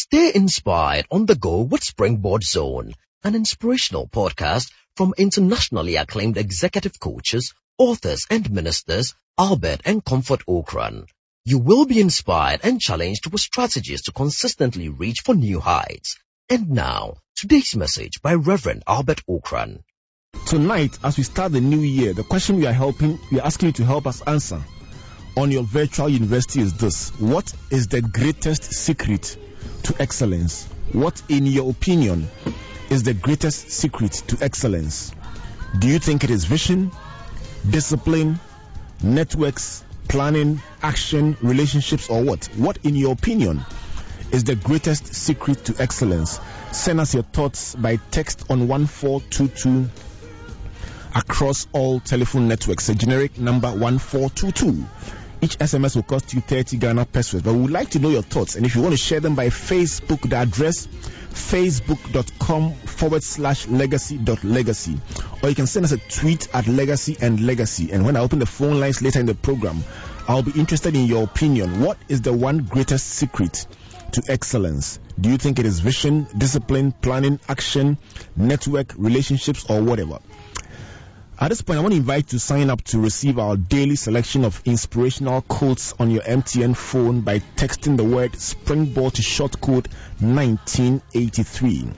Stay inspired on the go with Springboard Zone, an inspirational podcast from internationally acclaimed executive coaches, authors and ministers Albert and Comfort Ocran. You will be inspired and challenged with strategies to consistently reach for new heights. And now, today's message by Reverend Albert Ocran. Tonight, as we start the new year, the question we are helping, we are asking you to help us answer on your virtual university is this. What is the greatest secret to excellence? What, in your opinion, is the greatest secret to excellence? Do you think it is vision, discipline, networks, planning, action, relationships, or what? What, in your opinion, is the greatest secret to excellence? Send us your thoughts by text on 1422 across all telephone networks. A generic number 1422. Each SMS will cost you 30 Ghana pesewas. But we would like to know your thoughts. And if you want to share them by Facebook, the address facebook.com forward slash legacy dot legacy. Or you can send us a tweet at legacy and legacy. And when I open the phone lines later in the program, I'll be interested in your opinion. What is the one greatest secret to excellence? Do you think it is vision, discipline, planning, action, network, relationships, or whatever? At this point, I want to invite you to sign up to receive our daily selection of inspirational quotes on your MTN phone by texting the word Springboard to short code 1983.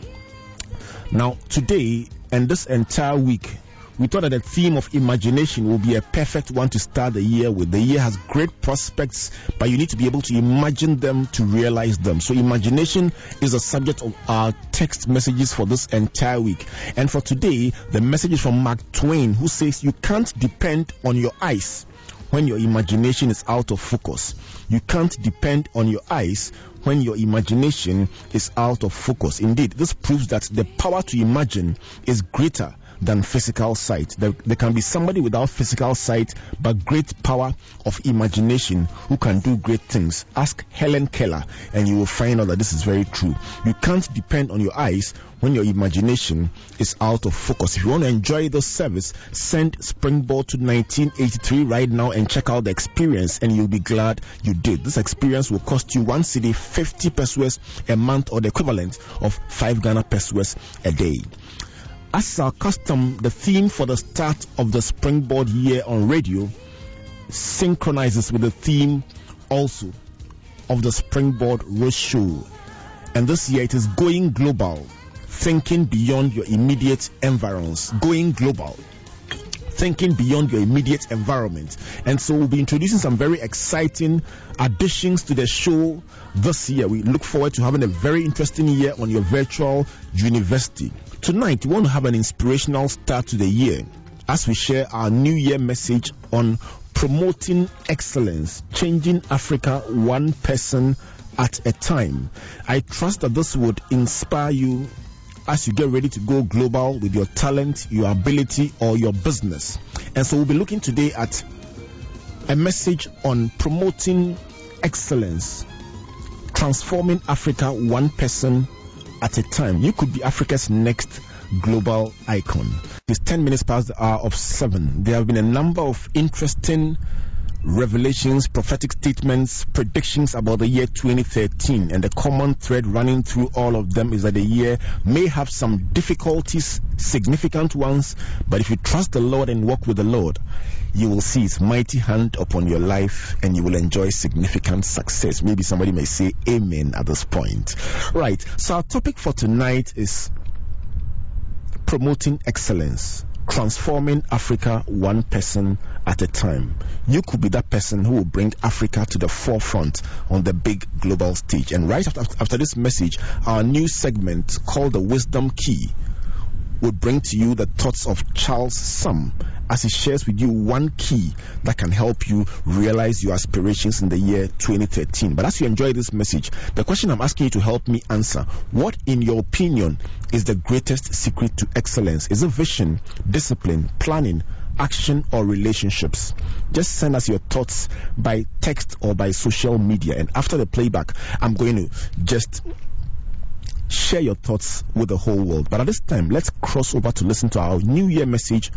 Now, today and this entire week, we thought that the theme of imagination will be a perfect one to start the year with. The year has great prospects, but you need to be able to imagine them to realize them. So, imagination is the subject of our text messages for this entire week. And for today, the message is from Mark Twain, who says, You can't depend on your eyes when your imagination is out of focus. You can't depend on your eyes when your imagination is out of focus. Indeed, this proves that the power to imagine is greater than physical sight. There, there, can be somebody without physical sight but great power of imagination who can do great things. Ask Helen Keller and you will find out that this is very true. You can't depend on your eyes when your imagination is out of focus. If you want to enjoy this service, send Springboard to 1983 right now and check out the experience and you'll be glad you did. This experience will cost you one cedi 50 pesewas a month or the equivalent of 5 Ghana pesewas a day. As our custom, the theme for the start of the Springboard year on radio synchronizes with the theme also of the Springboard Road Show. And this year it is going global, thinking beyond your immediate environs, going global thinking beyond your immediate environment. And so we'll be introducing some very exciting additions to the show this year. We look forward to having a very interesting year on your virtual university. Tonight, we want to have an inspirational start to the year as we share our New Year message on promoting excellence, changing Africa one person at a time. I trust that this would inspire you as you get ready to go global with your talent, your ability, or your business. And so we'll be looking today at a message on promoting excellence, transforming Africa one person at a time. You could be Africa's next global icon. It's 10 minutes past the hour of 7. There have been a number of interesting revelations, prophetic statements, predictions about the year 2013. And the common thread running through all of them is that the year may have some difficulties, significant ones, but if you trust the Lord and walk with the Lord, you will see His mighty hand upon your life and you will enjoy significant success. Maybe somebody may say amen at this point. Right. So our topic for tonight is promoting excellence transforming Africa one person at a time. You could be that person who will bring Africa to the forefront on the big global stage. And right after, after this message, our new segment called the Wisdom Key will bring to you the thoughts of Charles Sam as he shares with you one key that can help you realize your aspirations in the year 2013. But as you enjoy this message, the question I'm asking you to help me answer what, in your opinion, is the greatest secret to excellence? Is it vision, discipline, planning? action or relationships just send us your thoughts by text or by social media and after the playback i'm going to just share your thoughts with the whole world. But at this time, let's cross over to listen to our New Year message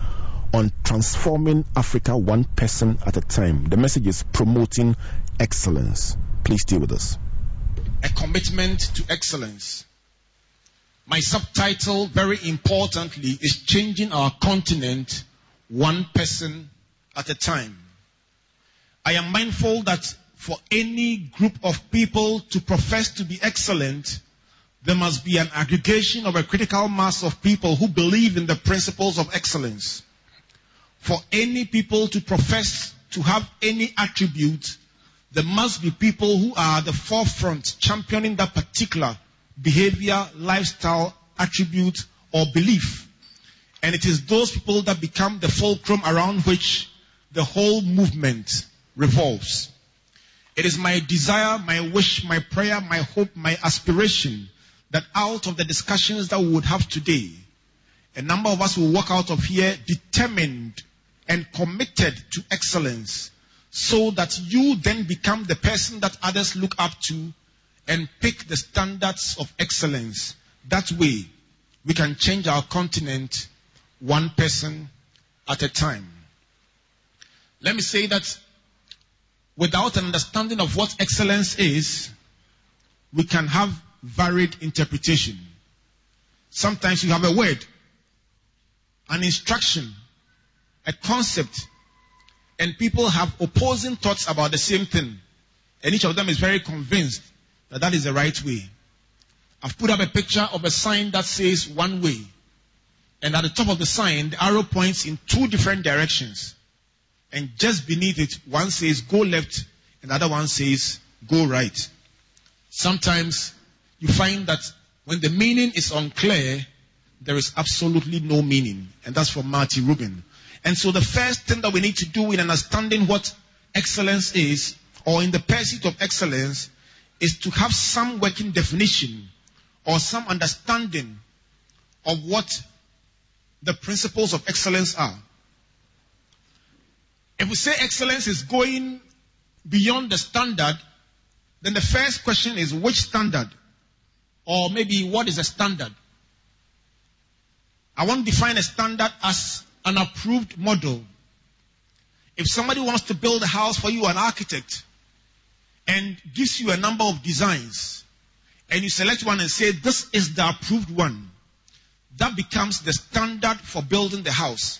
on transforming Africa one person at a time. The message is promoting excellence. Please stay with us. a commitment to excellence. My subtitle, very importantly, is Changing Our Continent One Person at a Time. I am mindful that for any group of people to profess to be excellent, there must be an aggregation of a critical mass of people who believe in the principles of excellence. For any people to profess to have any attribute, there must be people who are at the forefront championing that particular behavior, lifestyle, attribute, or belief. And it is those people that become the fulcrum around which the whole movement revolves. It is my desire, my wish, my prayer, my hope, my aspiration that out of the discussions that we would have today, a number of us will walk out of here determined and committed to excellence so that you then become the person that others look up to and pick the standards of excellence. That way, we can change our continent one person at a time. Let me say that without an understanding of what excellence is, we can have varied interpretation. Sometimes you have a word, an instruction, a concept, and people have opposing thoughts about the same thing. And each of them is very convinced that that is the right way. I've put up a picture of a sign that says one way. And at the top of the sign, the arrow points in two different directions. And just beneath it, one says go left and the other one says go right. Sometimes you find that when the meaning is unclear, there is absolutely no meaning. And that's from Marty Rubin. And so the first thing that we need to do in understanding what excellence is, or in the pursuit of excellence, is to have some working definition or some understanding of what the principles of excellence are. If we say excellence is going beyond the standard, then the first question is which standard? Or maybe what is a standard? I want to define a standard as an approved model. If somebody wants to build a house for you, an architect, and gives you a number of designs, and you select one and say, this is the approved one, that becomes the standard for building the house.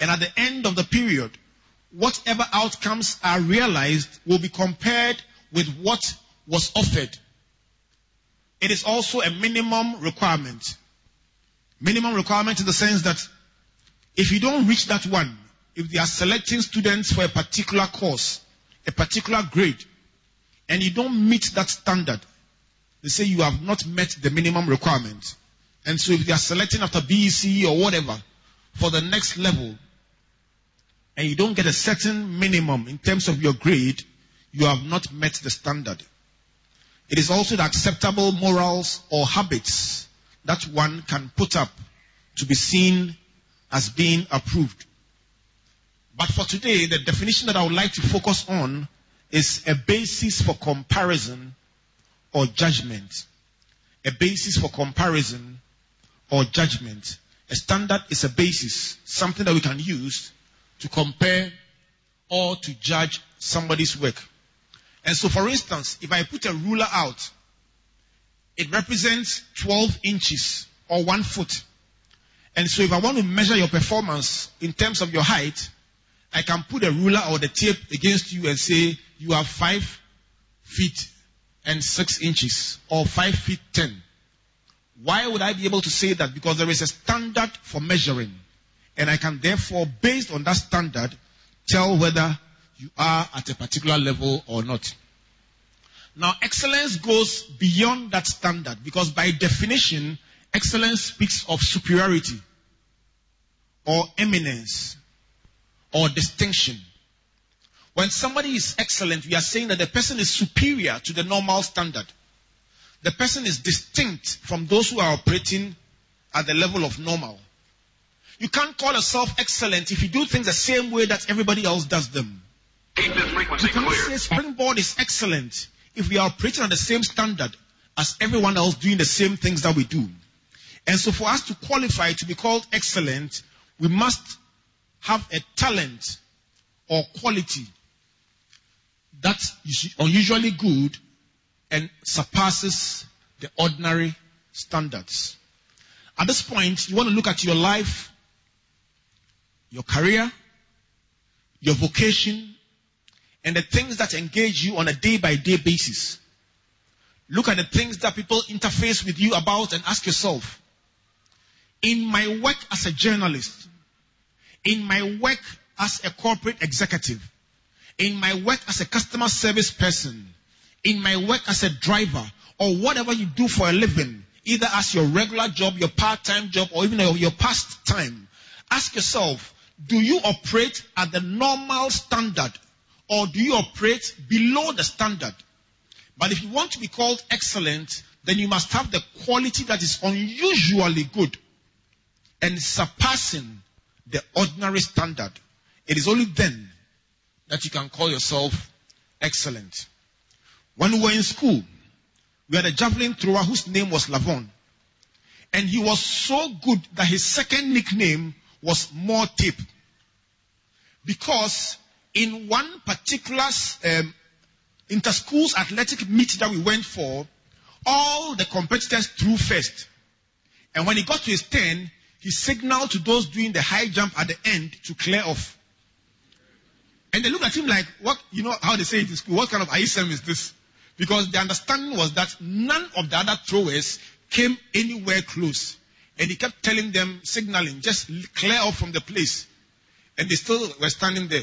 And at the end of the period, whatever outcomes are realized will be compared with what was offered. It is also a minimum requirement. Minimum requirement in the sense that if you don't reach that one, if they are selecting students for a particular course, a particular grade, and you don't meet that standard, they say you have not met the minimum requirement. And so if they are selecting after BEC or whatever for the next level, and you don't get a certain minimum in terms of your grade, you have not met the standard. It is also the acceptable morals or habits that one can put up to be seen as being approved. But for today, the definition that I would like to focus on is a basis for comparison or judgment. A basis for comparison or judgment. A standard is a basis, something that we can use to compare or to judge somebody's work. And so, for instance, if I put a ruler out, it represents 12 inches or one foot. And so, if I want to measure your performance in terms of your height, I can put a ruler or the tape against you and say you are five feet and six inches or five feet ten. Why would I be able to say that? Because there is a standard for measuring. And I can therefore, based on that standard, tell whether you are at a particular level or not. Now, excellence goes beyond that standard because by definition, excellence speaks of superiority or eminence or distinction. When somebody is excellent, we are saying that the person is superior to the normal standard. The person is distinct from those who are operating at the level of normal. You can't call yourself excellent if you do things the same way that everybody else does them. Keep this frequency You cannot clear. say Springboard is excellent if we are operating on the same standard as everyone else doing the same things that we do. And so for us to qualify to be called excellent, we must have a talent or quality that's unusually good and surpasses the ordinary standards. At this point, you want to look at your life, your career, your vocation, and the things that engage you on a day by day basis. Look at the things that people interface with you about and ask yourself, in my work as a journalist, in my work as a corporate executive, in my work as a customer service person, in my work as a driver, or whatever you do for a living, either as your regular job, your part-time job, or even your pastime, ask yourself, do you operate at the normal standard or do you operate below the standard? But if you want to be called excellent, then you must have the quality that is unusually good and surpassing the ordinary standard. It is only then that you can call yourself excellent. When we were in school, we had a javelin thrower whose name was Lavon. And he was so good that his second nickname was More Tip. Because in one particular um, inter-schools athletic meet that we went for, all the competitors threw first. And when he got to his turn, he signaled to those doing the high jump at the end to clear off. And they looked at him like, what, you know how they say it in school, what kind of ISM is this? Because the understanding was that none of the other throwers came anywhere close. And he kept telling them, signaling, just clear off from the place. And they still were standing there.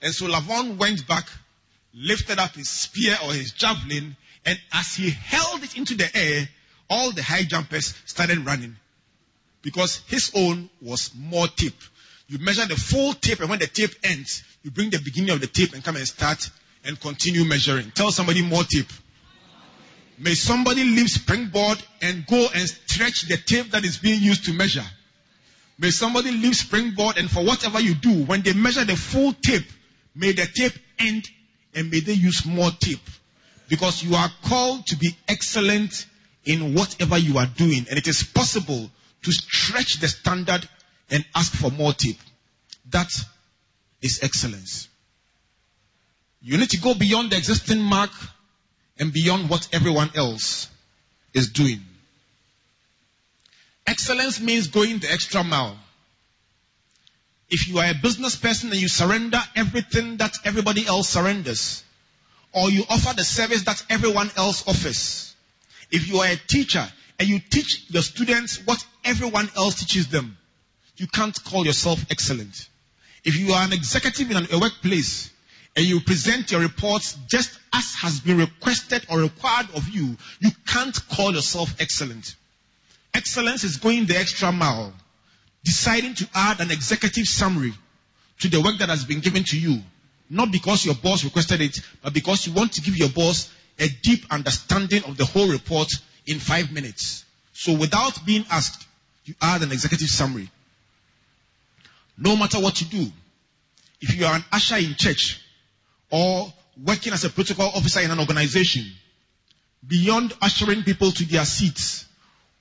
And so Lavon went back, lifted up his spear or his javelin, and as he held it into the air, all the high jumpers started running. Because his own was more tip. You measure the full tape, and when the tape ends, you bring the beginning of the tape and come and start and continue measuring. Tell somebody more tape. May somebody leave springboard and go and stretch the tape that is being used to measure. May somebody leave springboard and for whatever you do, when they measure the full tape, may the tape end and may they use more tape. Because you are called to be excellent in whatever you are doing. And it is possible to stretch the standard and ask for more tape. That is excellence. You need to go beyond the existing mark and beyond what everyone else is doing. Excellence means going the extra mile. If you are a business person and you surrender everything that everybody else surrenders, or you offer the service that everyone else offers, if you are a teacher and you teach your students what everyone else teaches them, you can't call yourself excellent. If you are an executive in a workplace and you present your reports just as has been requested or required of you, you can't call yourself excellent. Excellence is going the extra mile, deciding to add an executive summary to the work that has been given to you. Not because your boss requested it, but because you want to give your boss a deep understanding of the whole report in five minutes. So without being asked, you add an executive summary. No matter what you do, if you are an usher in church or working as a protocol officer in an organization, beyond ushering people to their seats,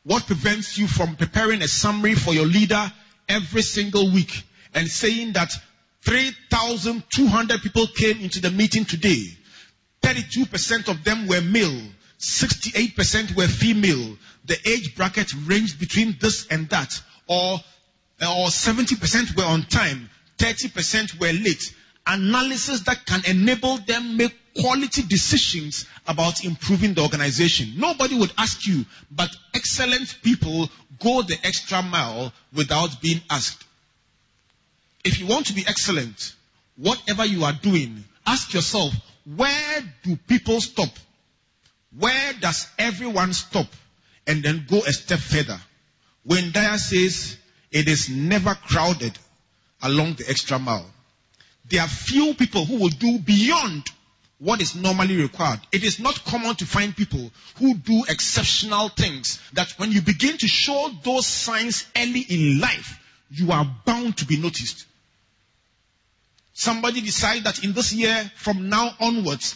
what prevents you from preparing a summary for your leader every single week and saying that 3,200 people came into the meeting today. 32% of them were male. 68% were female. The age bracket ranged between this and that. Or or 70% were on time, 30% were late. Analysis that can enable them make quality decisions about improving the organization. Nobody would ask you, but excellent people go the extra mile without being asked. If you want to be excellent, whatever you are doing, ask yourself, where do people stop? Where does everyone stop? And then go a step further. Wayne Dyer says, it is never crowded along the extra mile. There are few people who will do beyond what is normally required. It is not common to find people who do exceptional things that when you begin to show those signs early in life, you are bound to be noticed. Somebody decide that in this year, from now onwards,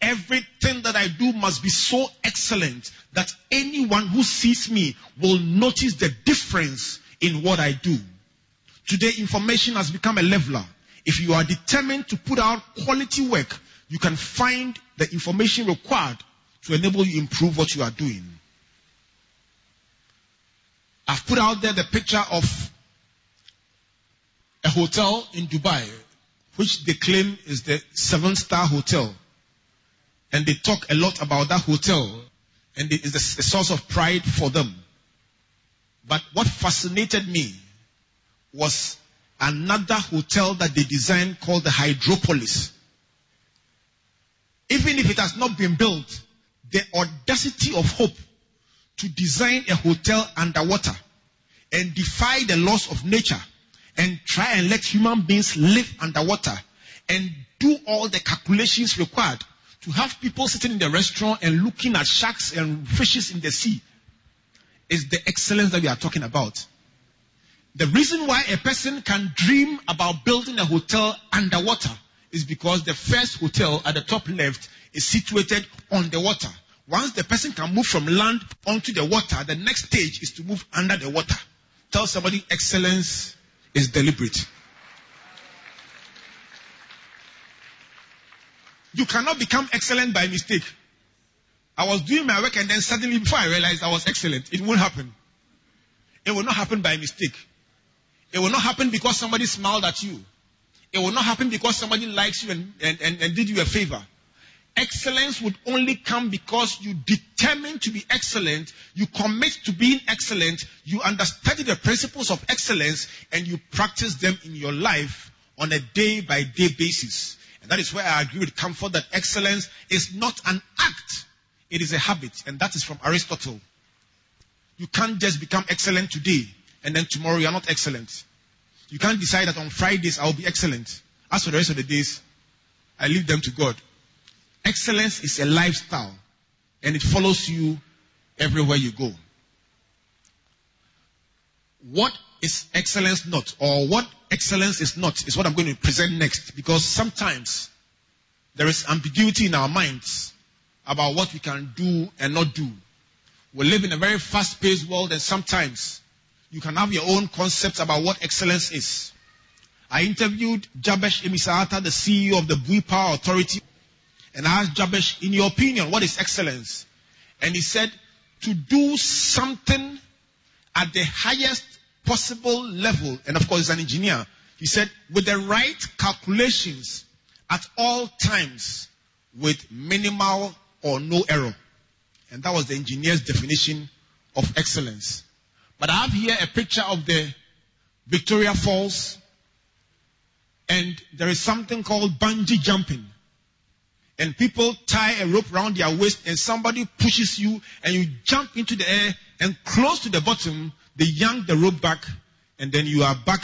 everything that I do must be so excellent that anyone who sees me will notice the difference in what I do. Today, information has become a leveler. If you are determined to put out quality work, you can find the information required to enable you improve what you are doing. I've put out there the picture of a hotel in Dubai, which they claim is the seven star hotel. And they talk a lot about that hotel and it is a source of pride for them. But what fascinated me was another hotel that they designed called the Hydropolis. Even if it has not been built, the audacity of hope to design a hotel underwater and defy the laws of nature and try and let human beings live underwater and do all the calculations required to have people sitting in the restaurant and looking at sharks and fishes in the sea is the excellence that we are talking about. The reason why a person can dream about building a hotel underwater is because the first hotel at the top left is situated on the water. Once the person can move from land onto the water, the next stage is to move under the water. Tell somebody excellence is deliberate. You cannot become excellent by mistake. I was doing my work and then suddenly before I realized I was excellent, it won't happen. It will not happen by mistake. It will not happen because somebody smiled at you. It will not happen because somebody likes you and, and, and, and did you a favor. Excellence would only come because you determine to be excellent, you commit to being excellent, you understand the principles of excellence, and you practice them in your life on a day by day basis. And that is where I agree with Comfort that excellence is not an act, it is a habit. And that is from Aristotle. You can't just become excellent today and then tomorrow you are not excellent. You can't decide that on Fridays I'll be excellent. As for the rest of the days, I leave them to God. Excellence is a lifestyle and it follows you everywhere you go. What is excellence not? Or what excellence is not is what I'm going to present next because sometimes there is ambiguity in our minds about what we can do and not do. We live in a very fast paced world and sometimes you can have your own concepts about what excellence is. I interviewed Jabesh Amissah-Arthur, the CEO of the Bui Power Authority, and I asked Jabesh, in your opinion, what is excellence? And he said, to do something at the highest possible level, and of course, he's an engineer. He said, with the right calculations at all times with minimal or no error. And that was the engineer's definition of excellence. But I have here a picture of the Victoria Falls, and there is something called bungee jumping. And people tie a rope around their waist, and somebody pushes you, and you jump into the air, and close to the bottom, they yank the rope back, and then you are back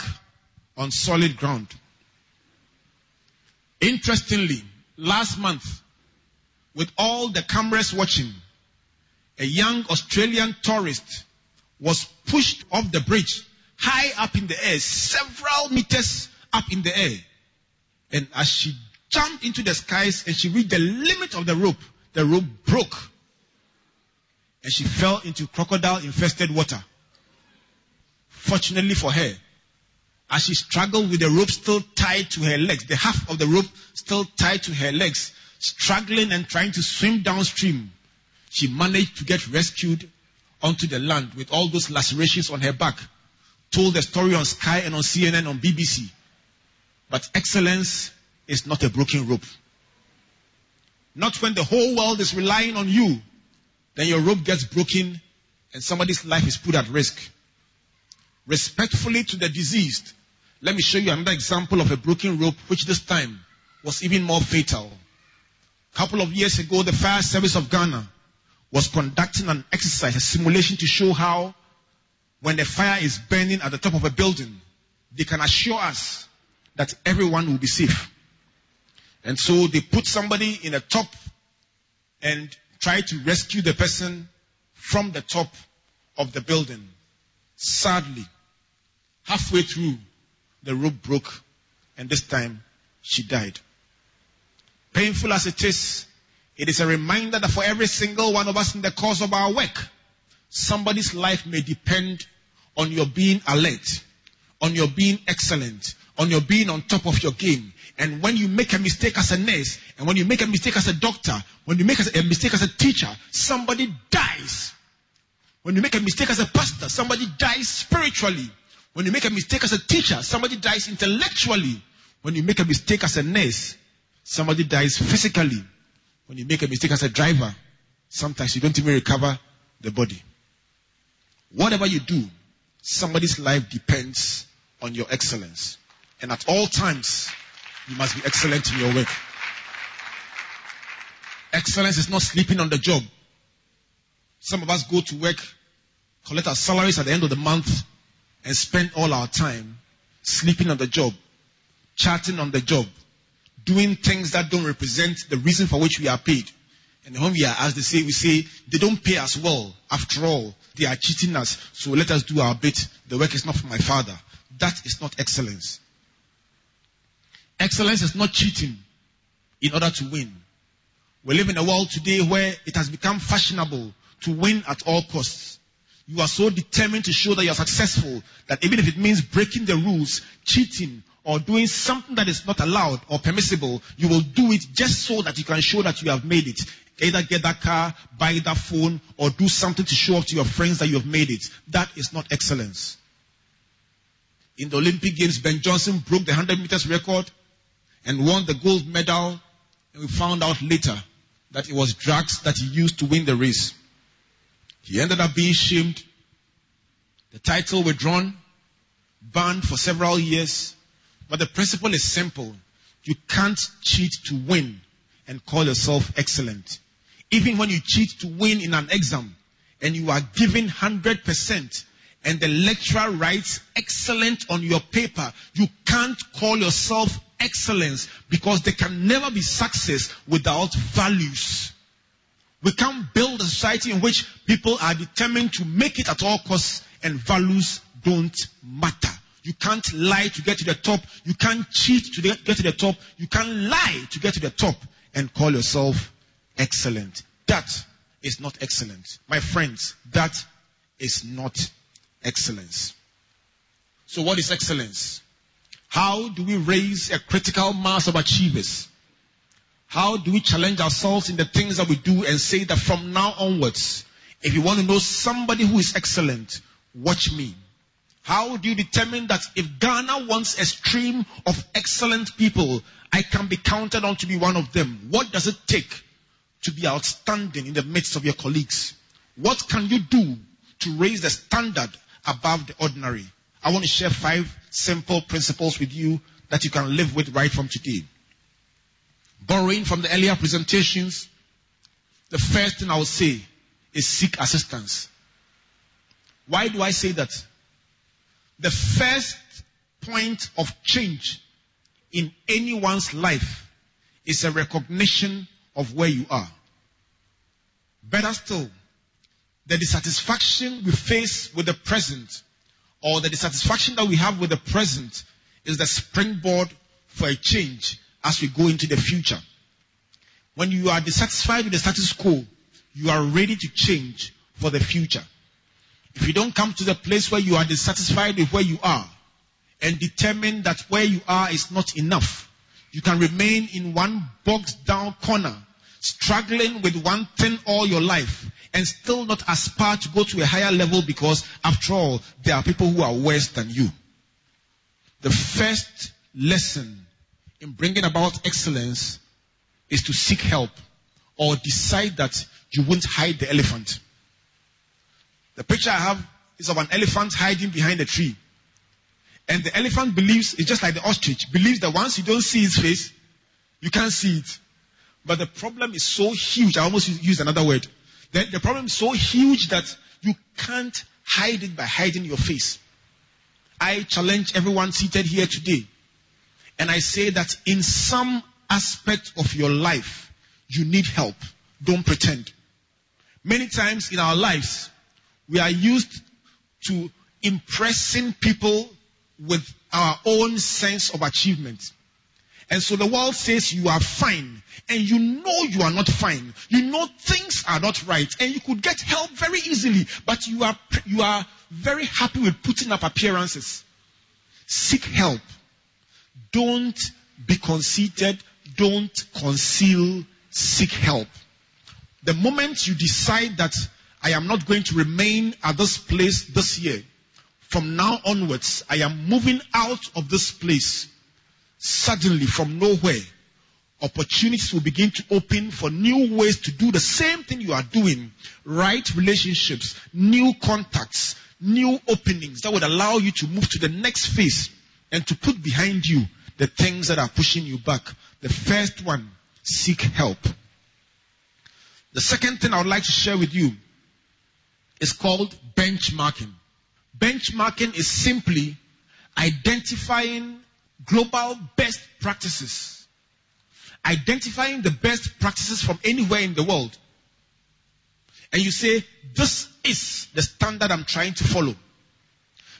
on solid ground. Interestingly, last month, with all the cameras watching, a young Australian tourist was pushed off the bridge high up in the air, several meters up in the air. And as she jumped into the skies and she reached the limit of the rope, the rope broke. And she fell into crocodile infested water. Fortunately for her, as she struggled with the rope still tied to her legs, the half of the rope still tied to her legs, struggling and trying to swim downstream, she managed to get rescued onto the land with all those lacerations on her back. Told the story on Sky and on CNN on BBC. But excellence is not a broken rope. Not when the whole world is relying on you, then your rope gets broken and somebody's life is put at risk. Respectfully to the deceased, let me show you another example of a broken rope, which this time was even more fatal. A couple of years ago, the fire service of Ghana was conducting an exercise, a simulation to show how when a fire is burning at the top of a building, they can assure us that everyone will be safe. And so they put somebody in the top and try to rescue the person from the top of the building. Sadly, halfway through, the rope broke and this time she died. Painful as it is, it is a reminder that for every single one of us in the course of our work, somebody's life may depend on your being alert, on your being excellent, on your being on top of your game. And when you make a mistake as a nurse, and when you make a mistake as a doctor, when you make a mistake as a teacher, somebody dies. When you make a mistake as a pastor, somebody dies spiritually. When you make a mistake as a teacher, somebody dies intellectually. When you make a mistake as a nurse, somebody dies physically. When you make a mistake as a driver, sometimes you don't even recover the body. Whatever you do, somebody's life depends on your excellence. And at all times, you must be excellent in your work. Excellence is not sleeping on the job. Some of us go to work, collect our salaries at the end of the month, and spend all our time sleeping on the job, chatting on the job, doing things that don't represent the reason for which we are paid. And when we are asked, they say, we say, they don't pay us well. After all, they are cheating us. So let us do our bit. The work is not for my father. That is not excellence. Excellence is not cheating in order to win. We live in a world today where it has become fashionable to win at all costs. You are so determined to show that you are successful that even if it means breaking the rules, cheating, or doing something that is not allowed or permissible, you will do it just so that you can show that you have made it. Either get that car, buy that phone, or do something to show off to your friends that you have made it. That is not excellence. In the Olympic Games, Ben Johnson broke the 100 meters record and won the gold medal. And we found out later that it was drugs that he used to win the race. He ended up being shamed, the title withdrawn, banned for several years. But the principle is simple. You can't cheat to win and call yourself excellent. Even when you cheat to win in an exam and you are given 100% and the lecturer writes excellent on your paper, you can't call yourself excellence because there can never be success without values. We can't build a society in which people are determined to make it at all costs and values don't matter. You can't lie to get to the top. You can't cheat to get to the top. You can't lie to get to the top and call yourself excellent. That is not excellent. My friends, that is not excellence. So what is excellence? How do we raise a critical mass of achievers? How do we challenge ourselves in the things that we do and say that from now onwards, if you want to know somebody who is excellent, watch me. How do you determine that if Ghana wants a stream of excellent people, I can be counted on to be one of them? What does it take to be outstanding in the midst of your colleagues? What can you do to raise the standard above the ordinary? I want to share five simple principles with you that you can live with right from today. Borrowing from the earlier presentations, the first thing I will say is seek assistance. Why do I say that? The first point of change in anyone's life is a recognition of where you are. Better still, the dissatisfaction we face with the present or the dissatisfaction that we have with the present is the springboard for a change as we go into the future. When you are dissatisfied with the status quo, you are ready to change for the future. If you don't come to the place where you are dissatisfied with where you are and determine that where you are is not enough, you can remain in one boxed down corner, struggling with one thing all your life and still not aspire to go to a higher level because after all, there are people who are worse than you. The first lesson in bringing about excellence is to seek help or decide that you won't hide the elephant. The picture I have is of an elephant hiding behind a tree. And the elephant believes, it's just like the ostrich, believes that once you don't see his face, you can't see it. But the problem is so huge, I almost used another word. The, the problem is so huge that you can't hide it by hiding your face. I challenge everyone seated here today. And I say that in some aspect of your life, you need help. Don't pretend. Many times in our lives, we are used to impressing people with our own sense of achievement. And so the world says you are fine and you know you are not fine. You know things are not right and you could get help very easily, but you are, you are very happy with putting up appearances. Seek help. Don't be conceited. Don't conceal. Seek help. The moment you decide that I am not going to remain at this place this year, from now onwards, I am moving out of this place. Suddenly, from nowhere, opportunities will begin to open for new ways to do the same thing you are doing. Right relationships, new contacts, new openings that would allow you to move to the next phase and to put behind you the things that are pushing you back. The first one, seek help. The second thing I would like to share with you is called benchmarking. Benchmarking is simply identifying global best practices. Identifying the best practices from anywhere in the world. And you say, this is the standard I'm trying to follow.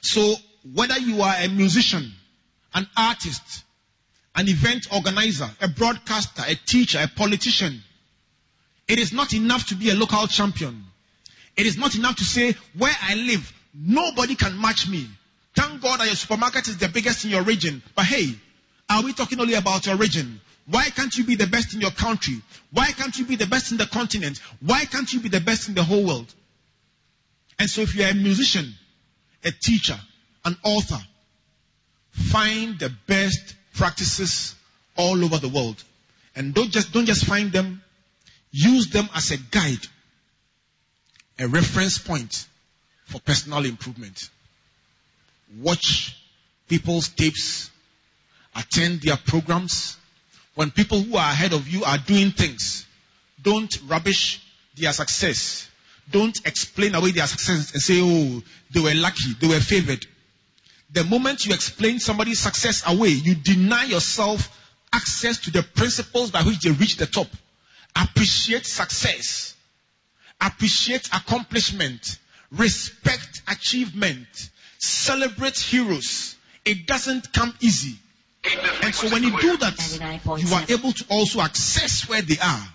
So whether you are a musician, an artist, an event organizer, a broadcaster, a teacher, a politician, it is not enough to be a local champion. It is not enough to say, where I live, nobody can match me. Thank God that your supermarket is the biggest in your region. But hey, are we talking only about your region? Why can't you be the best in your country? Why can't you be the best in the continent? Why can't you be the best in the whole world? And so if you're a musician, a teacher, an author, find the best practices all over the world. And don't just, don't just find them, use them as a guide, a reference point for personal improvement. Watch people's tapes, attend their programs. When people who are ahead of you are doing things, don't rubbish their success. Don't explain away their success and say, oh, they were lucky, they were favored. The moment you explain somebody's success away, you deny yourself access to the principles by which they reach the top. Appreciate success. Appreciate accomplishment. Respect achievement. Celebrate heroes. It doesn't come easy. And so when you do that, you are able to also access where they are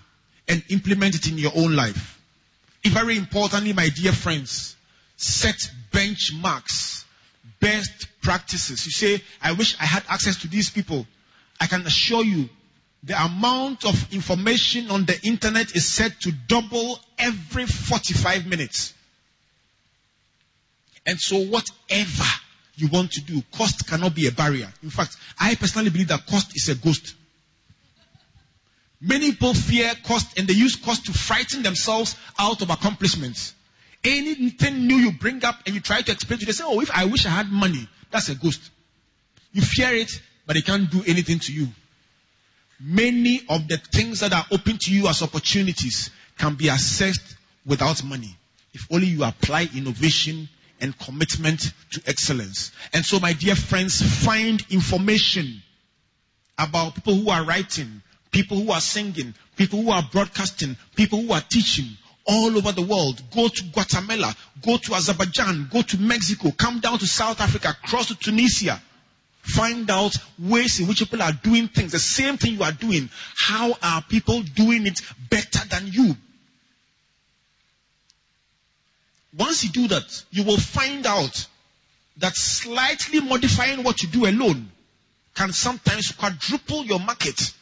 and implement it in your own life. Very importantly, my dear friends, set benchmarks, best practices. You say, I wish I had access to these people. I can assure you the amount of information on the internet is set to double every 45 minutes. And so whatever you want to do, cost cannot be a barrier. In fact, I personally believe that cost is a ghost. Many people fear cost and they use cost to frighten themselves out of accomplishments. Anything new you bring up and you try to explain to them, say, oh, if I wish I had money, that's a ghost. You fear it, but it can't do anything to you. Many of the things that are open to you as opportunities can be accessed without money. If only you apply innovation and commitment to excellence. And so, my dear friends, find information about people who are writing, people who are singing, people who are broadcasting, people who are teaching all over the world. Go to Guatemala, go to Azerbaijan, go to Mexico, come down to South Africa, cross to Tunisia. Find out ways in which people are doing things, the same thing you are doing. How are people doing it better than you? Once you do that, you will find out that slightly modifying what you do alone can sometimes quadruple your market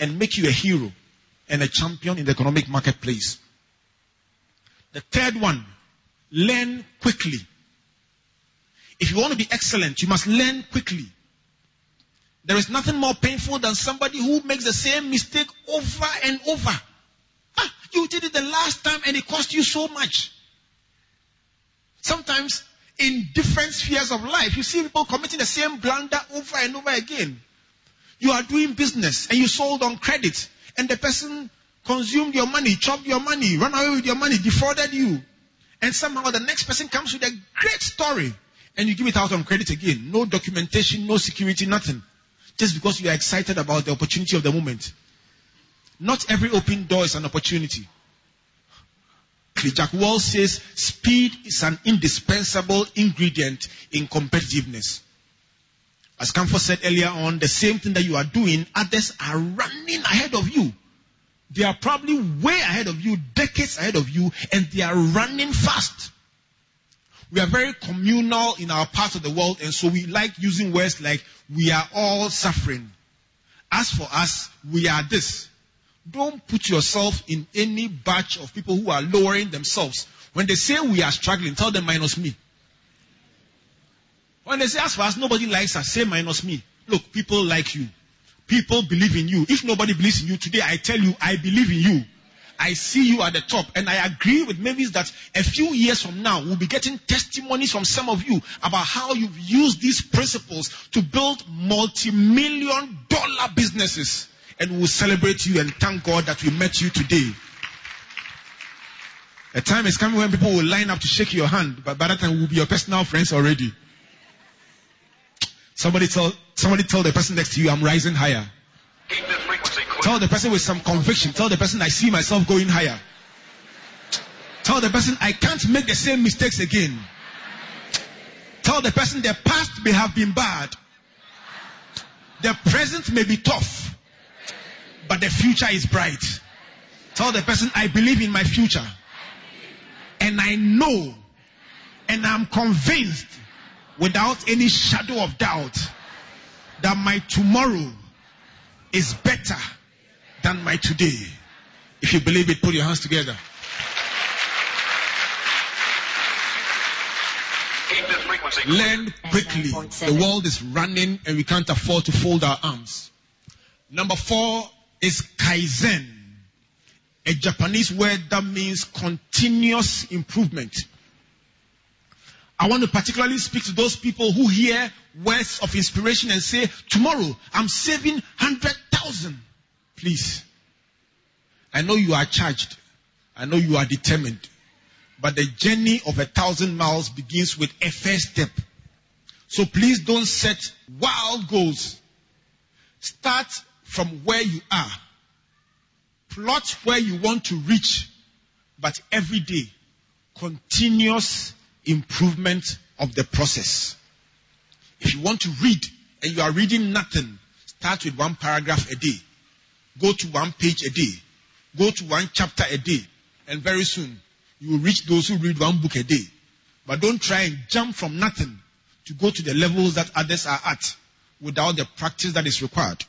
and make you a hero and a champion in the economic marketplace. The third one, learn quickly. If you want to be excellent, you must learn quickly. There is nothing more painful than somebody who makes the same mistake over and over. Ah, you did it the last time and it cost you so much. Sometimes in different spheres of life, you see people committing the same blunder over and over again. You are doing business and you sold on credit and the person consumed your money, chopped your money, ran away with your money, defrauded you. And somehow the next person comes with a great story and you give it out on credit again. No documentation, no security, nothing. Just because you are excited about the opportunity of the moment. Not every open door is an opportunity. Jack Welch says speed is an indispensable ingredient in competitiveness. As Comfort said earlier on, the same thing that you are doing, others are running ahead of you. They are probably way ahead of you, decades ahead of you, and they are running fast. We are very communal in our part of the world, and so we like using words like, we are all suffering. As for us, we are this. Don't put yourself in any batch of people who are lowering themselves. When they say we are struggling, tell them minus me. When they say as for us, nobody likes us, say minus me. Look, people like you. People believe in you. If nobody believes in you today, I tell you, I believe in you. I see you at the top. And I agree with Mavis that a few years from now, we'll be getting testimonies from some of you about how you've used these principles to build multi-million dollar businesses. And we'll celebrate you and thank God that we met you today. A time is coming when people will line up to shake your hand, but by that time we'll be your personal friends already. Somebody tell, somebody tell the person next to you, I'm rising higher. Tell the person with some conviction. Tell the person I see myself going higher. Tell the person I can't make the same mistakes again. Tell the person the past may have been bad. The present may be tough. But the future is bright. Tell the person I believe in my future. And I know and I'm convinced without any shadow of doubt that my tomorrow is better than my today. If you believe it, put your hands together. Learn quickly. The world is running and we can't afford to fold our arms. Number four is kaizen, a Japanese word that means continuous improvement. I want to particularly speak to those people who hear words of inspiration and say, tomorrow I'm saving 100,000. Please. I know you are charged. I know you are determined. But the journey of a thousand miles begins with a first step. So please don't set wild goals. Start from where you are. Plot where you want to reach. But every day, continuous improvement of the process. If you want to read and you are reading nothing, start with one paragraph a day. Go to one page a day. Go to one chapter a day. And very soon, you will reach those who read one book a day. But don't try and jump from nothing to go to the levels that others are at without the practice that is required.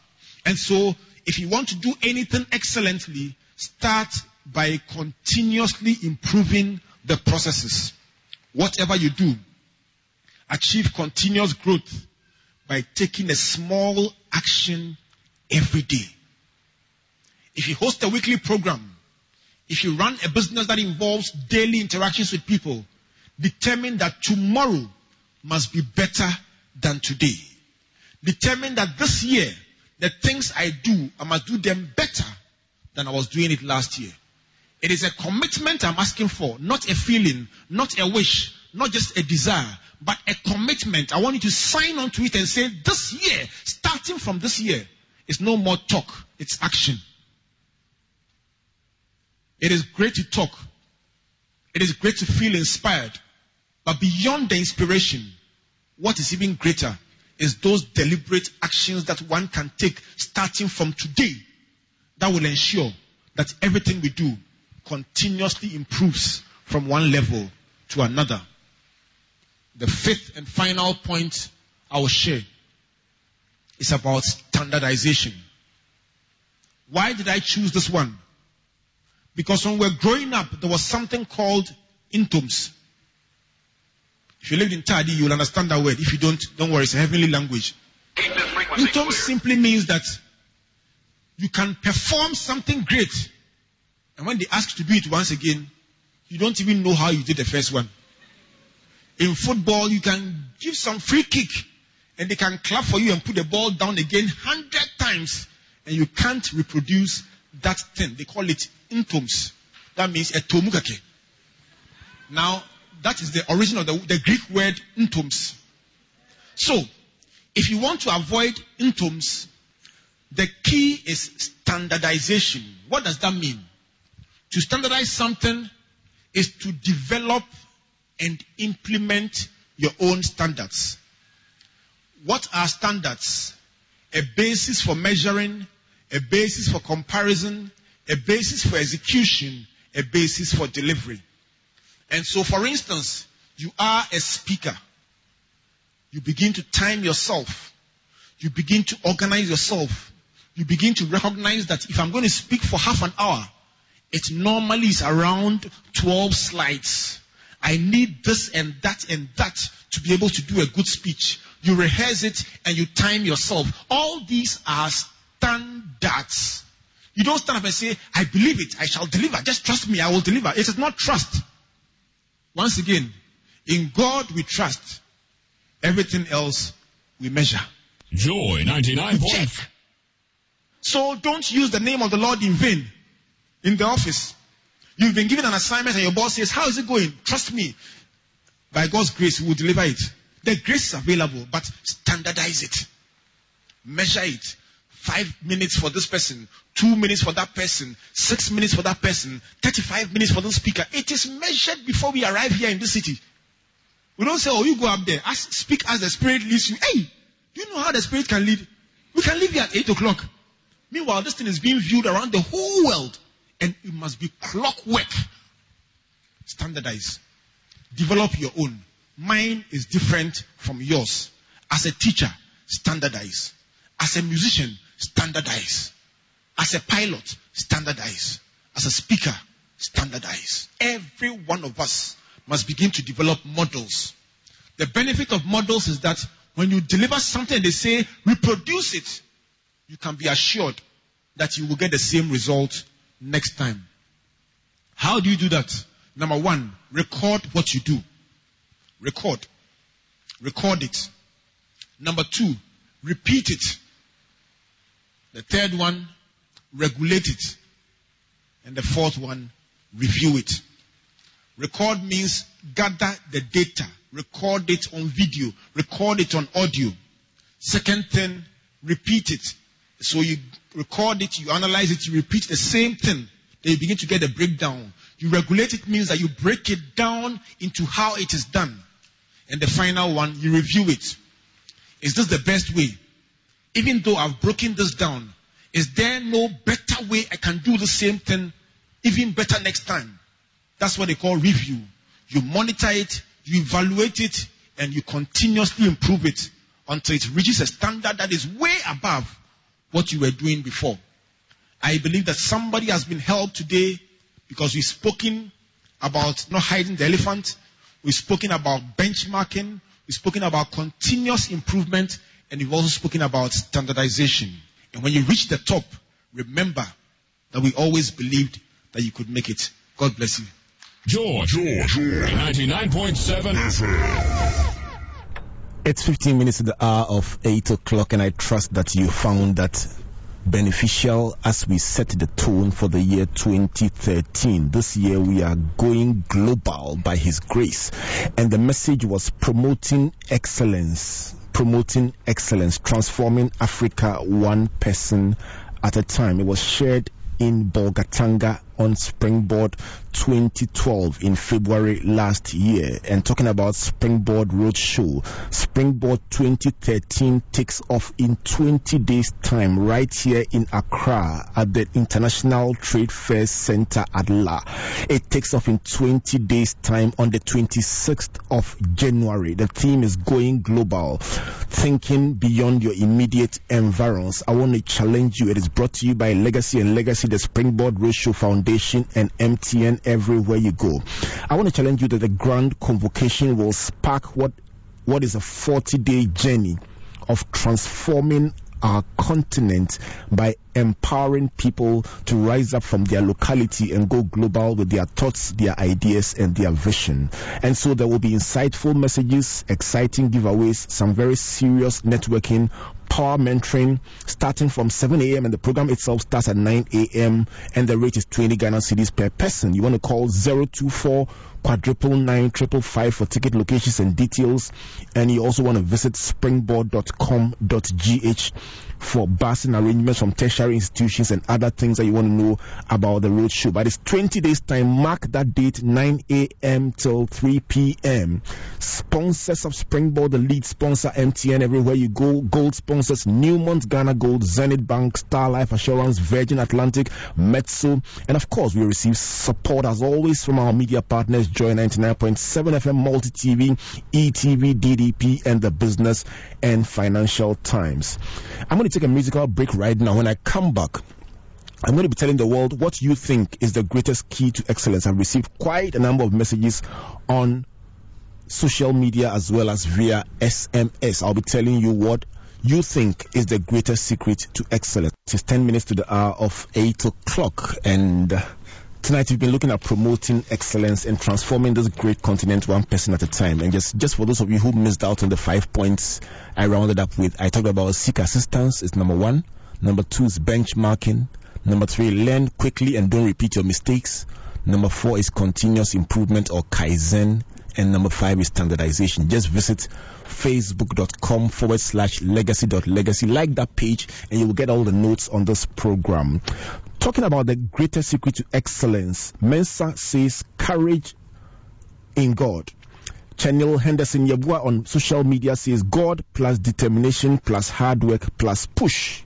And so, if you want to do anything excellently, start by continuously improving the processes. Whatever you do, achieve continuous growth by taking a small action every day. If you host a weekly program, if you run a business that involves daily interactions with people, determine that tomorrow must be better than today. Determine that this year, the things I do, I must do them better than I was doing it last year. It is a commitment I'm asking for, not a feeling, not a wish, not just a desire, but a commitment. I want you to sign on to it and say, this year, starting from this year, it's no more talk, it's action. It is great to talk. It is great to feel inspired. But beyond the inspiration, what is even greater is those deliberate actions that one can take starting from today that will ensure that everything we do continuously improves from one level to another. The fifth and final point I will share is about standardization. Why did I choose this one? Because when we were growing up, there was something called intoms. If you lived in Tadi, you'll understand that word. If you don't, don't worry, it's a heavenly language. Intoms simply means that you can perform something great. And when they ask to do it once again, you don't even know how you did the first one. In football, you can give some free kick and they can clap for you and put the ball down again hundred times and you can't reproduce that thing. They call it intoms. That means a tomukake. Now, that is the origin of the, the Greek word intoms. So, if you want to avoid intoms, the key is standardization. What does that mean? To standardize something is to develop and implement your own standards. What are standards? A basis for measuring, a basis for comparison, a basis for execution, a basis for delivery. And so, for instance, you are a speaker, you begin to time yourself. You begin to organize yourself. You begin to recognize that if I'm going to speak for half an hour, it normally is around 12 slides. I need this and that and that to be able to do a good speech. You rehearse it and you time yourself. All these are standards. You don't stand up and say, I believe it, I shall deliver. Just trust me, I will deliver. It is not trust. Once again, in God we trust. Everything else we measure. Joy 99. Check. So don't use the name of the Lord in vain in the office. You've been given an assignment and your boss says, How is it going? Trust me. By God's grace, we will deliver it. The grace is available, but standardize it. Measure it. Five minutes for this person, two minutes for that person, six minutes for that person, 35 minutes for the speaker. It is measured before we arrive here in this city. We don't say, oh, you go up there, ask, speak as the Spirit leads you. Hey, do you know how the Spirit can lead? We can leave here at 8 o'clock. Meanwhile, this thing is being viewed around the whole world. And it must be clockwork. Standardize. Develop your own. Mine is different from yours. As a teacher, standardize. As a musician, standardize. As a pilot, standardize. As a speaker, standardize. Every one of us must begin to develop models. The benefit of models is that when you deliver something, they say reproduce it, you can be assured that you will get the same result next time. How do you do that? Number one, record what you do. Record. Record it. Number two, repeat it. The third one, regulate it. And the fourth one, review it. Record means gather the data, record it on video, record it on audio. Second thing, repeat it. So you record it, you analyze it, you repeat the same thing. Then you begin to get a breakdown. You regulate it means that you break it down into how it is done. And the final one, you review it. Is this the best way? Even though I've broken this down, is there no better way I can do the same thing even better next time? That's what they call review. You monitor it, you evaluate it, and you continuously improve it until it reaches a standard that is way above what you were doing before. I believe that somebody has been helped today because we've spoken about not hiding the elephant. We've spoken about benchmarking. We've spoken about continuous improvement. And we've also spoken about standardization. And when you reach the top, remember that we always believed that you could make it. God bless you. George, George, 99.7 FM. It's 15 minutes to the hour of 8 o'clock, and I trust that you found that beneficial as we set the tone for the year 2013. This year we are going global by His grace, and the message was promoting excellence, promoting excellence, transforming Africa one person at a time. It was shared in Bolgatanga on Springboard 2012 in February last year and talking about Springboard Roadshow. Springboard 2013 takes off in 20 days time right here in Accra at the International Trade Fair Center at La. It takes off in 20 days time on the 26th of January. The theme is going global, thinking beyond your immediate environs. I want to challenge you. It is brought to you by Legacy and Legacy, the Springboard Roadshow Foundation and MTN everywhere you go. I want to challenge you that the grand convocation will spark what what is a 40 day journey of transforming our continent by empowering people to rise up from their locality and go global with their thoughts, their ideas, and their vision. And so there will be insightful messages, exciting giveaways, some very serious networking, power mentoring starting from 7 a.m. and the program itself starts at 9 a.m. and the rate is 20 Ghana cedis per person. You want to call 024 quadruple nine triple five for ticket locations and details. And you also want to visit springboard.com.gh for busing arrangements from tertiary institutions and other things that you want to know about the roadshow. But it's 20 days time. Mark that date 9 a.m. till 3 p.m. Sponsors of Springboard, the lead sponsor MTN everywhere you go. Gold sponsors Newmont, Ghana Gold, Zenith Bank, Star Life Assurance, Virgin Atlantic, Metso, and of course we receive support as always from our media partners Joy 99.7 FM, Multi TV, ETV, DDP, and the Business and Financial Times. I'm going to take a musical break right now. When I come back, I'm going to be telling the world what you think is the greatest key to excellence. I've received quite a number of messages on social media as well as via SMS. I'll be telling you what you think is the greatest secret to excellence. It's 10 minutes to the hour of 8 o'clock and uh, tonight we've been looking at promoting excellence and transforming this great continent one person at a time. And just, just for those of you who missed out on the five points I rounded up with, I talked about seek assistance is number one. Number two is benchmarking. Number three, learn quickly and don't repeat your mistakes. Number four is continuous improvement or Kaizen. And number five is standardization. Just visit facebook.com forward slash legacy.legacy. Like that page and you will get all the notes on this program. Talking about the greatest secret to excellence, Mensa says courage in God. Chanel Henderson Yabua on social media says God plus determination plus hard work plus push.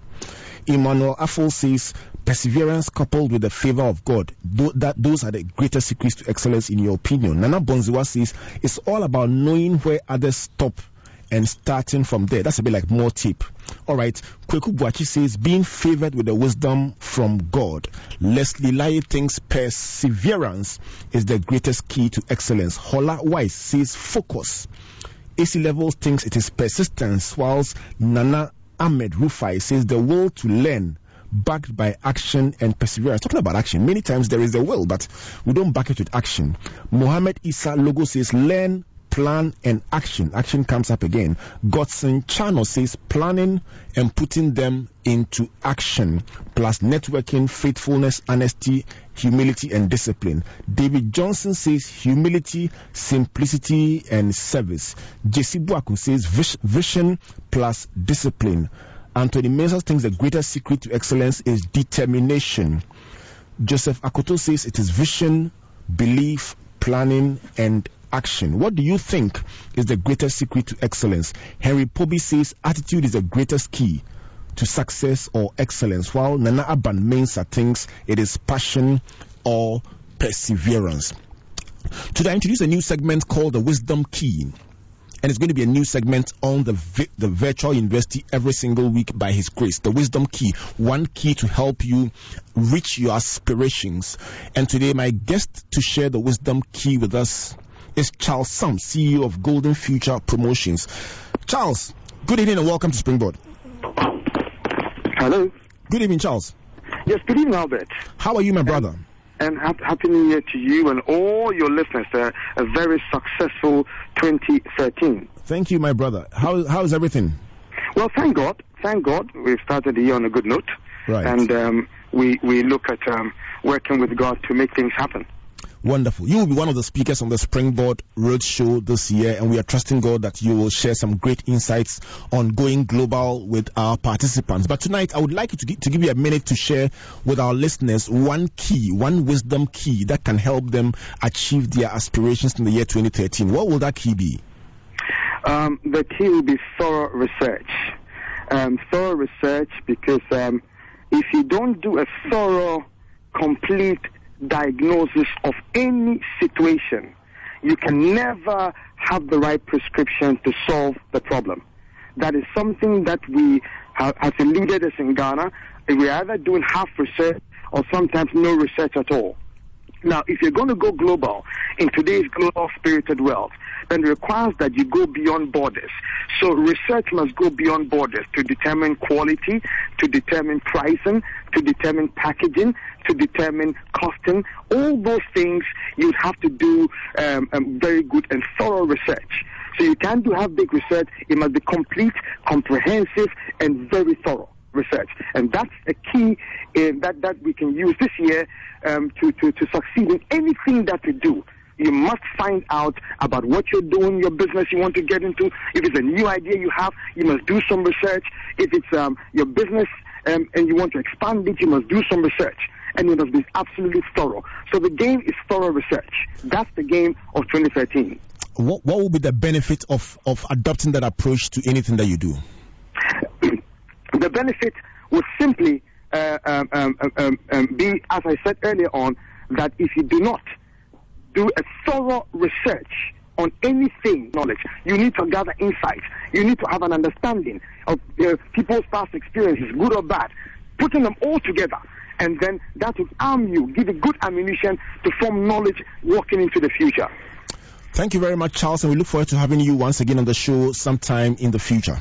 Emmanuel Affle says perseverance coupled with the favor of God. Th- that those are the greatest secrets to excellence in your opinion. Nana Bonziwa says it's all about knowing where others stop and starting from there. That's a bit like more tip. All right. Kweku Buachi says being favored with the wisdom from God. Leslie Lai thinks perseverance is the greatest key to excellence. Hola Wise says focus. AC Levels thinks it is persistence, whilst Nana Ahmed Rufai says the will to learn backed by action and perseverance. Talking about action, many times there is a will, but we don't back it with action. Mohammed Isa logo says learn, plan, and action. Action comes up again. Godson Channel says planning and putting them into action, plus networking, faithfulness, honesty, humility, and discipline. David Johnson says humility, simplicity, and service. Jesse Buaku says vision plus discipline. Anthony Mensah thinks the greatest secret to excellence is determination. Joseph Akoto says it is vision, belief, planning, and action. What do you think is the greatest secret to excellence? Henry Poby says attitude is the greatest key to success or excellence, while Nana Aban Mensah thinks it is passion or perseverance. Today, I introduce a new segment called the Wisdom Key and it's going to be a new segment on the vi- the virtual university every single week by His grace. The wisdom key, one key to help you reach your aspirations. And today, my guest to share the wisdom key with us is Charles Sam, CEO of Golden Future Promotions. Charles, good evening and welcome to Springboard. Hello. Good evening, Charles. Yes, good evening, Albert. How are you, my brother? And hap- happy New Year to you and all your listeners. Uh, a very successful 2013. Thank you, my brother. How how is everything? Well, thank God. Thank God. We've started the year on a good note. Right. And um, we, we look at um, working with God to make things happen. Wonderful. You will be one of the speakers on the Springboard Roadshow this year, and we are trusting God that you will share some great insights on going global with our participants. But tonight, I would like you to, to give you a minute to share with our listeners one key, one wisdom key that can help them achieve their aspirations in the year 2013. What will that key be? Um, the key will be thorough research. Um, thorough research because um, if you don't do a thorough, complete diagnosis of any situation, you can never have the right prescription to solve the problem. That is something that we as a leaders in Ghana, we're either doing half research or sometimes no research at all. Now, if you're going to go global in today's global spirited world, then it requires that you go beyond borders. So research must go beyond borders to determine quality, to determine pricing, to determine packaging, to determine costing. All those things you have to do um, um, very good and thorough research. So you can't do half big research. It must be complete, comprehensive, and very thorough research. And that's a key uh, that, that we can use this year um, to, to, to succeed in anything that we do. You must find out about what you're doing, your business you want to get into. If it's a new idea you have, you must do some research. If it's um, your business um, and you want to expand it, you must do some research. And it must be absolutely thorough. So the game is thorough research. That's the game of 2013. What, what will be the benefit of, of adopting that approach to anything that you do? The benefit would simply uh, um, um, um, um, be, as I said earlier on, that if you do not do a thorough research on anything knowledge. You need to gather insights. You need to have an understanding of uh, people's past experiences, good or bad, putting them all together. And then that will arm you, give you good ammunition to form knowledge walking into the future. Thank you very much, Charles, and we look forward to having you once again on the show sometime in the future.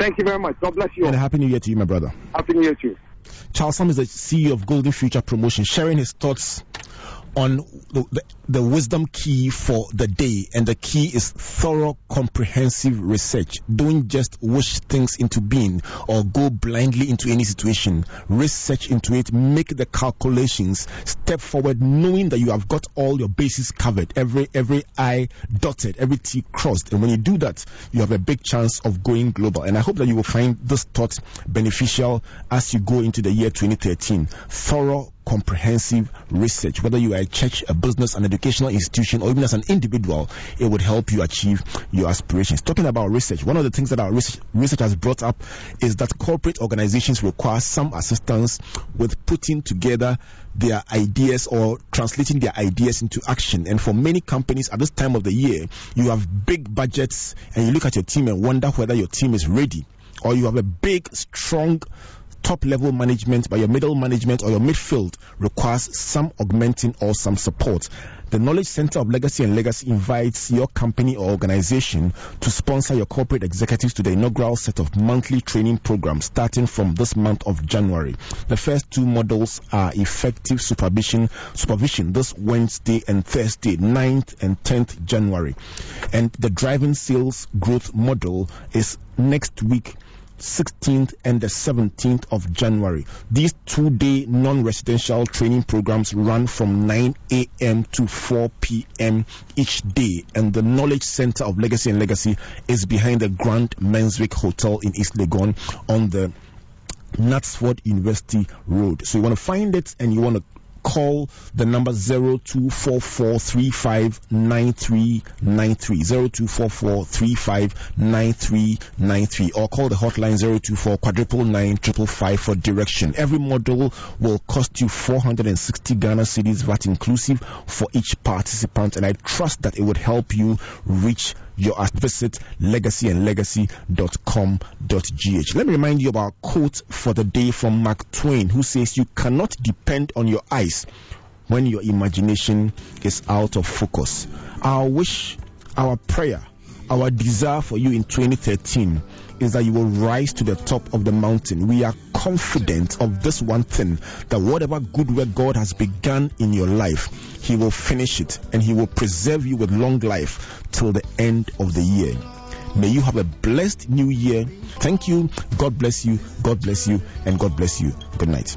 Thank you very much. God bless you. And a happy new year to you, my brother. Happy New Year to you. Charles Sam is the CEO of Golden Future Promotion, sharing his thoughts on the, the, wisdom key for the day. And the key is thorough, comprehensive research. Don't just wish things into being or go blindly into any situation. Research into it, make the calculations, step forward knowing that you have got all your bases covered, every, every I dotted, every T crossed. And when you do that, you have a big chance of going global. And I hope that you will find this thought beneficial as you go into the year 2013. Thorough, comprehensive research, whether you are a church, a business, an educational institution, or even as an individual, it would help you achieve your aspirations. Talking about research, one of the things that our research, research has brought up is that corporate organizations require some assistance with putting together their ideas or translating their ideas into action. And for many companies at this time of the year, you have big budgets and you look at your team and wonder whether your team is ready or you have a big, strong top level management, but your middle management or your midfield requires some augmenting or some support. The Knowledge Center of Legacy and Legacy invites your company or organization to sponsor your corporate executives to the inaugural set of monthly training programs starting from this month of January. The first two models are effective supervision, supervision this Wednesday and Thursday, 9th and 10th January. And the driving sales growth model is next week 16th and the 17th of January. These two day non residential training programs run from 9 a.m. to 4 p.m. each day. And the Knowledge Center of Legacy and Legacy is behind the Grand Mensvic Hotel in East Legon on the Knutsford University Road. So you want to find it and you want to call the number 0244359393 0244359393 or call the hotline 024 quadruple nine triple five for direction. Every model will cost you 460 Ghana cedis VAT inclusive for each participant and I trust that it would help you reach your visit legacyandlegacy.com.gh. Let me remind you about a quote for the day from Mark Twain, who says, You cannot depend on your eyes when your imagination is out of focus. Our wish, our prayer, our desire for you in 2013 is that you will rise to the top of the mountain. We are confident of this one thing that whatever good work God has begun in your life, He will finish it and He will preserve you with long life till the end of the year. May you have a blessed new year. Thank you. God bless you. God bless you. And God bless you. Good night.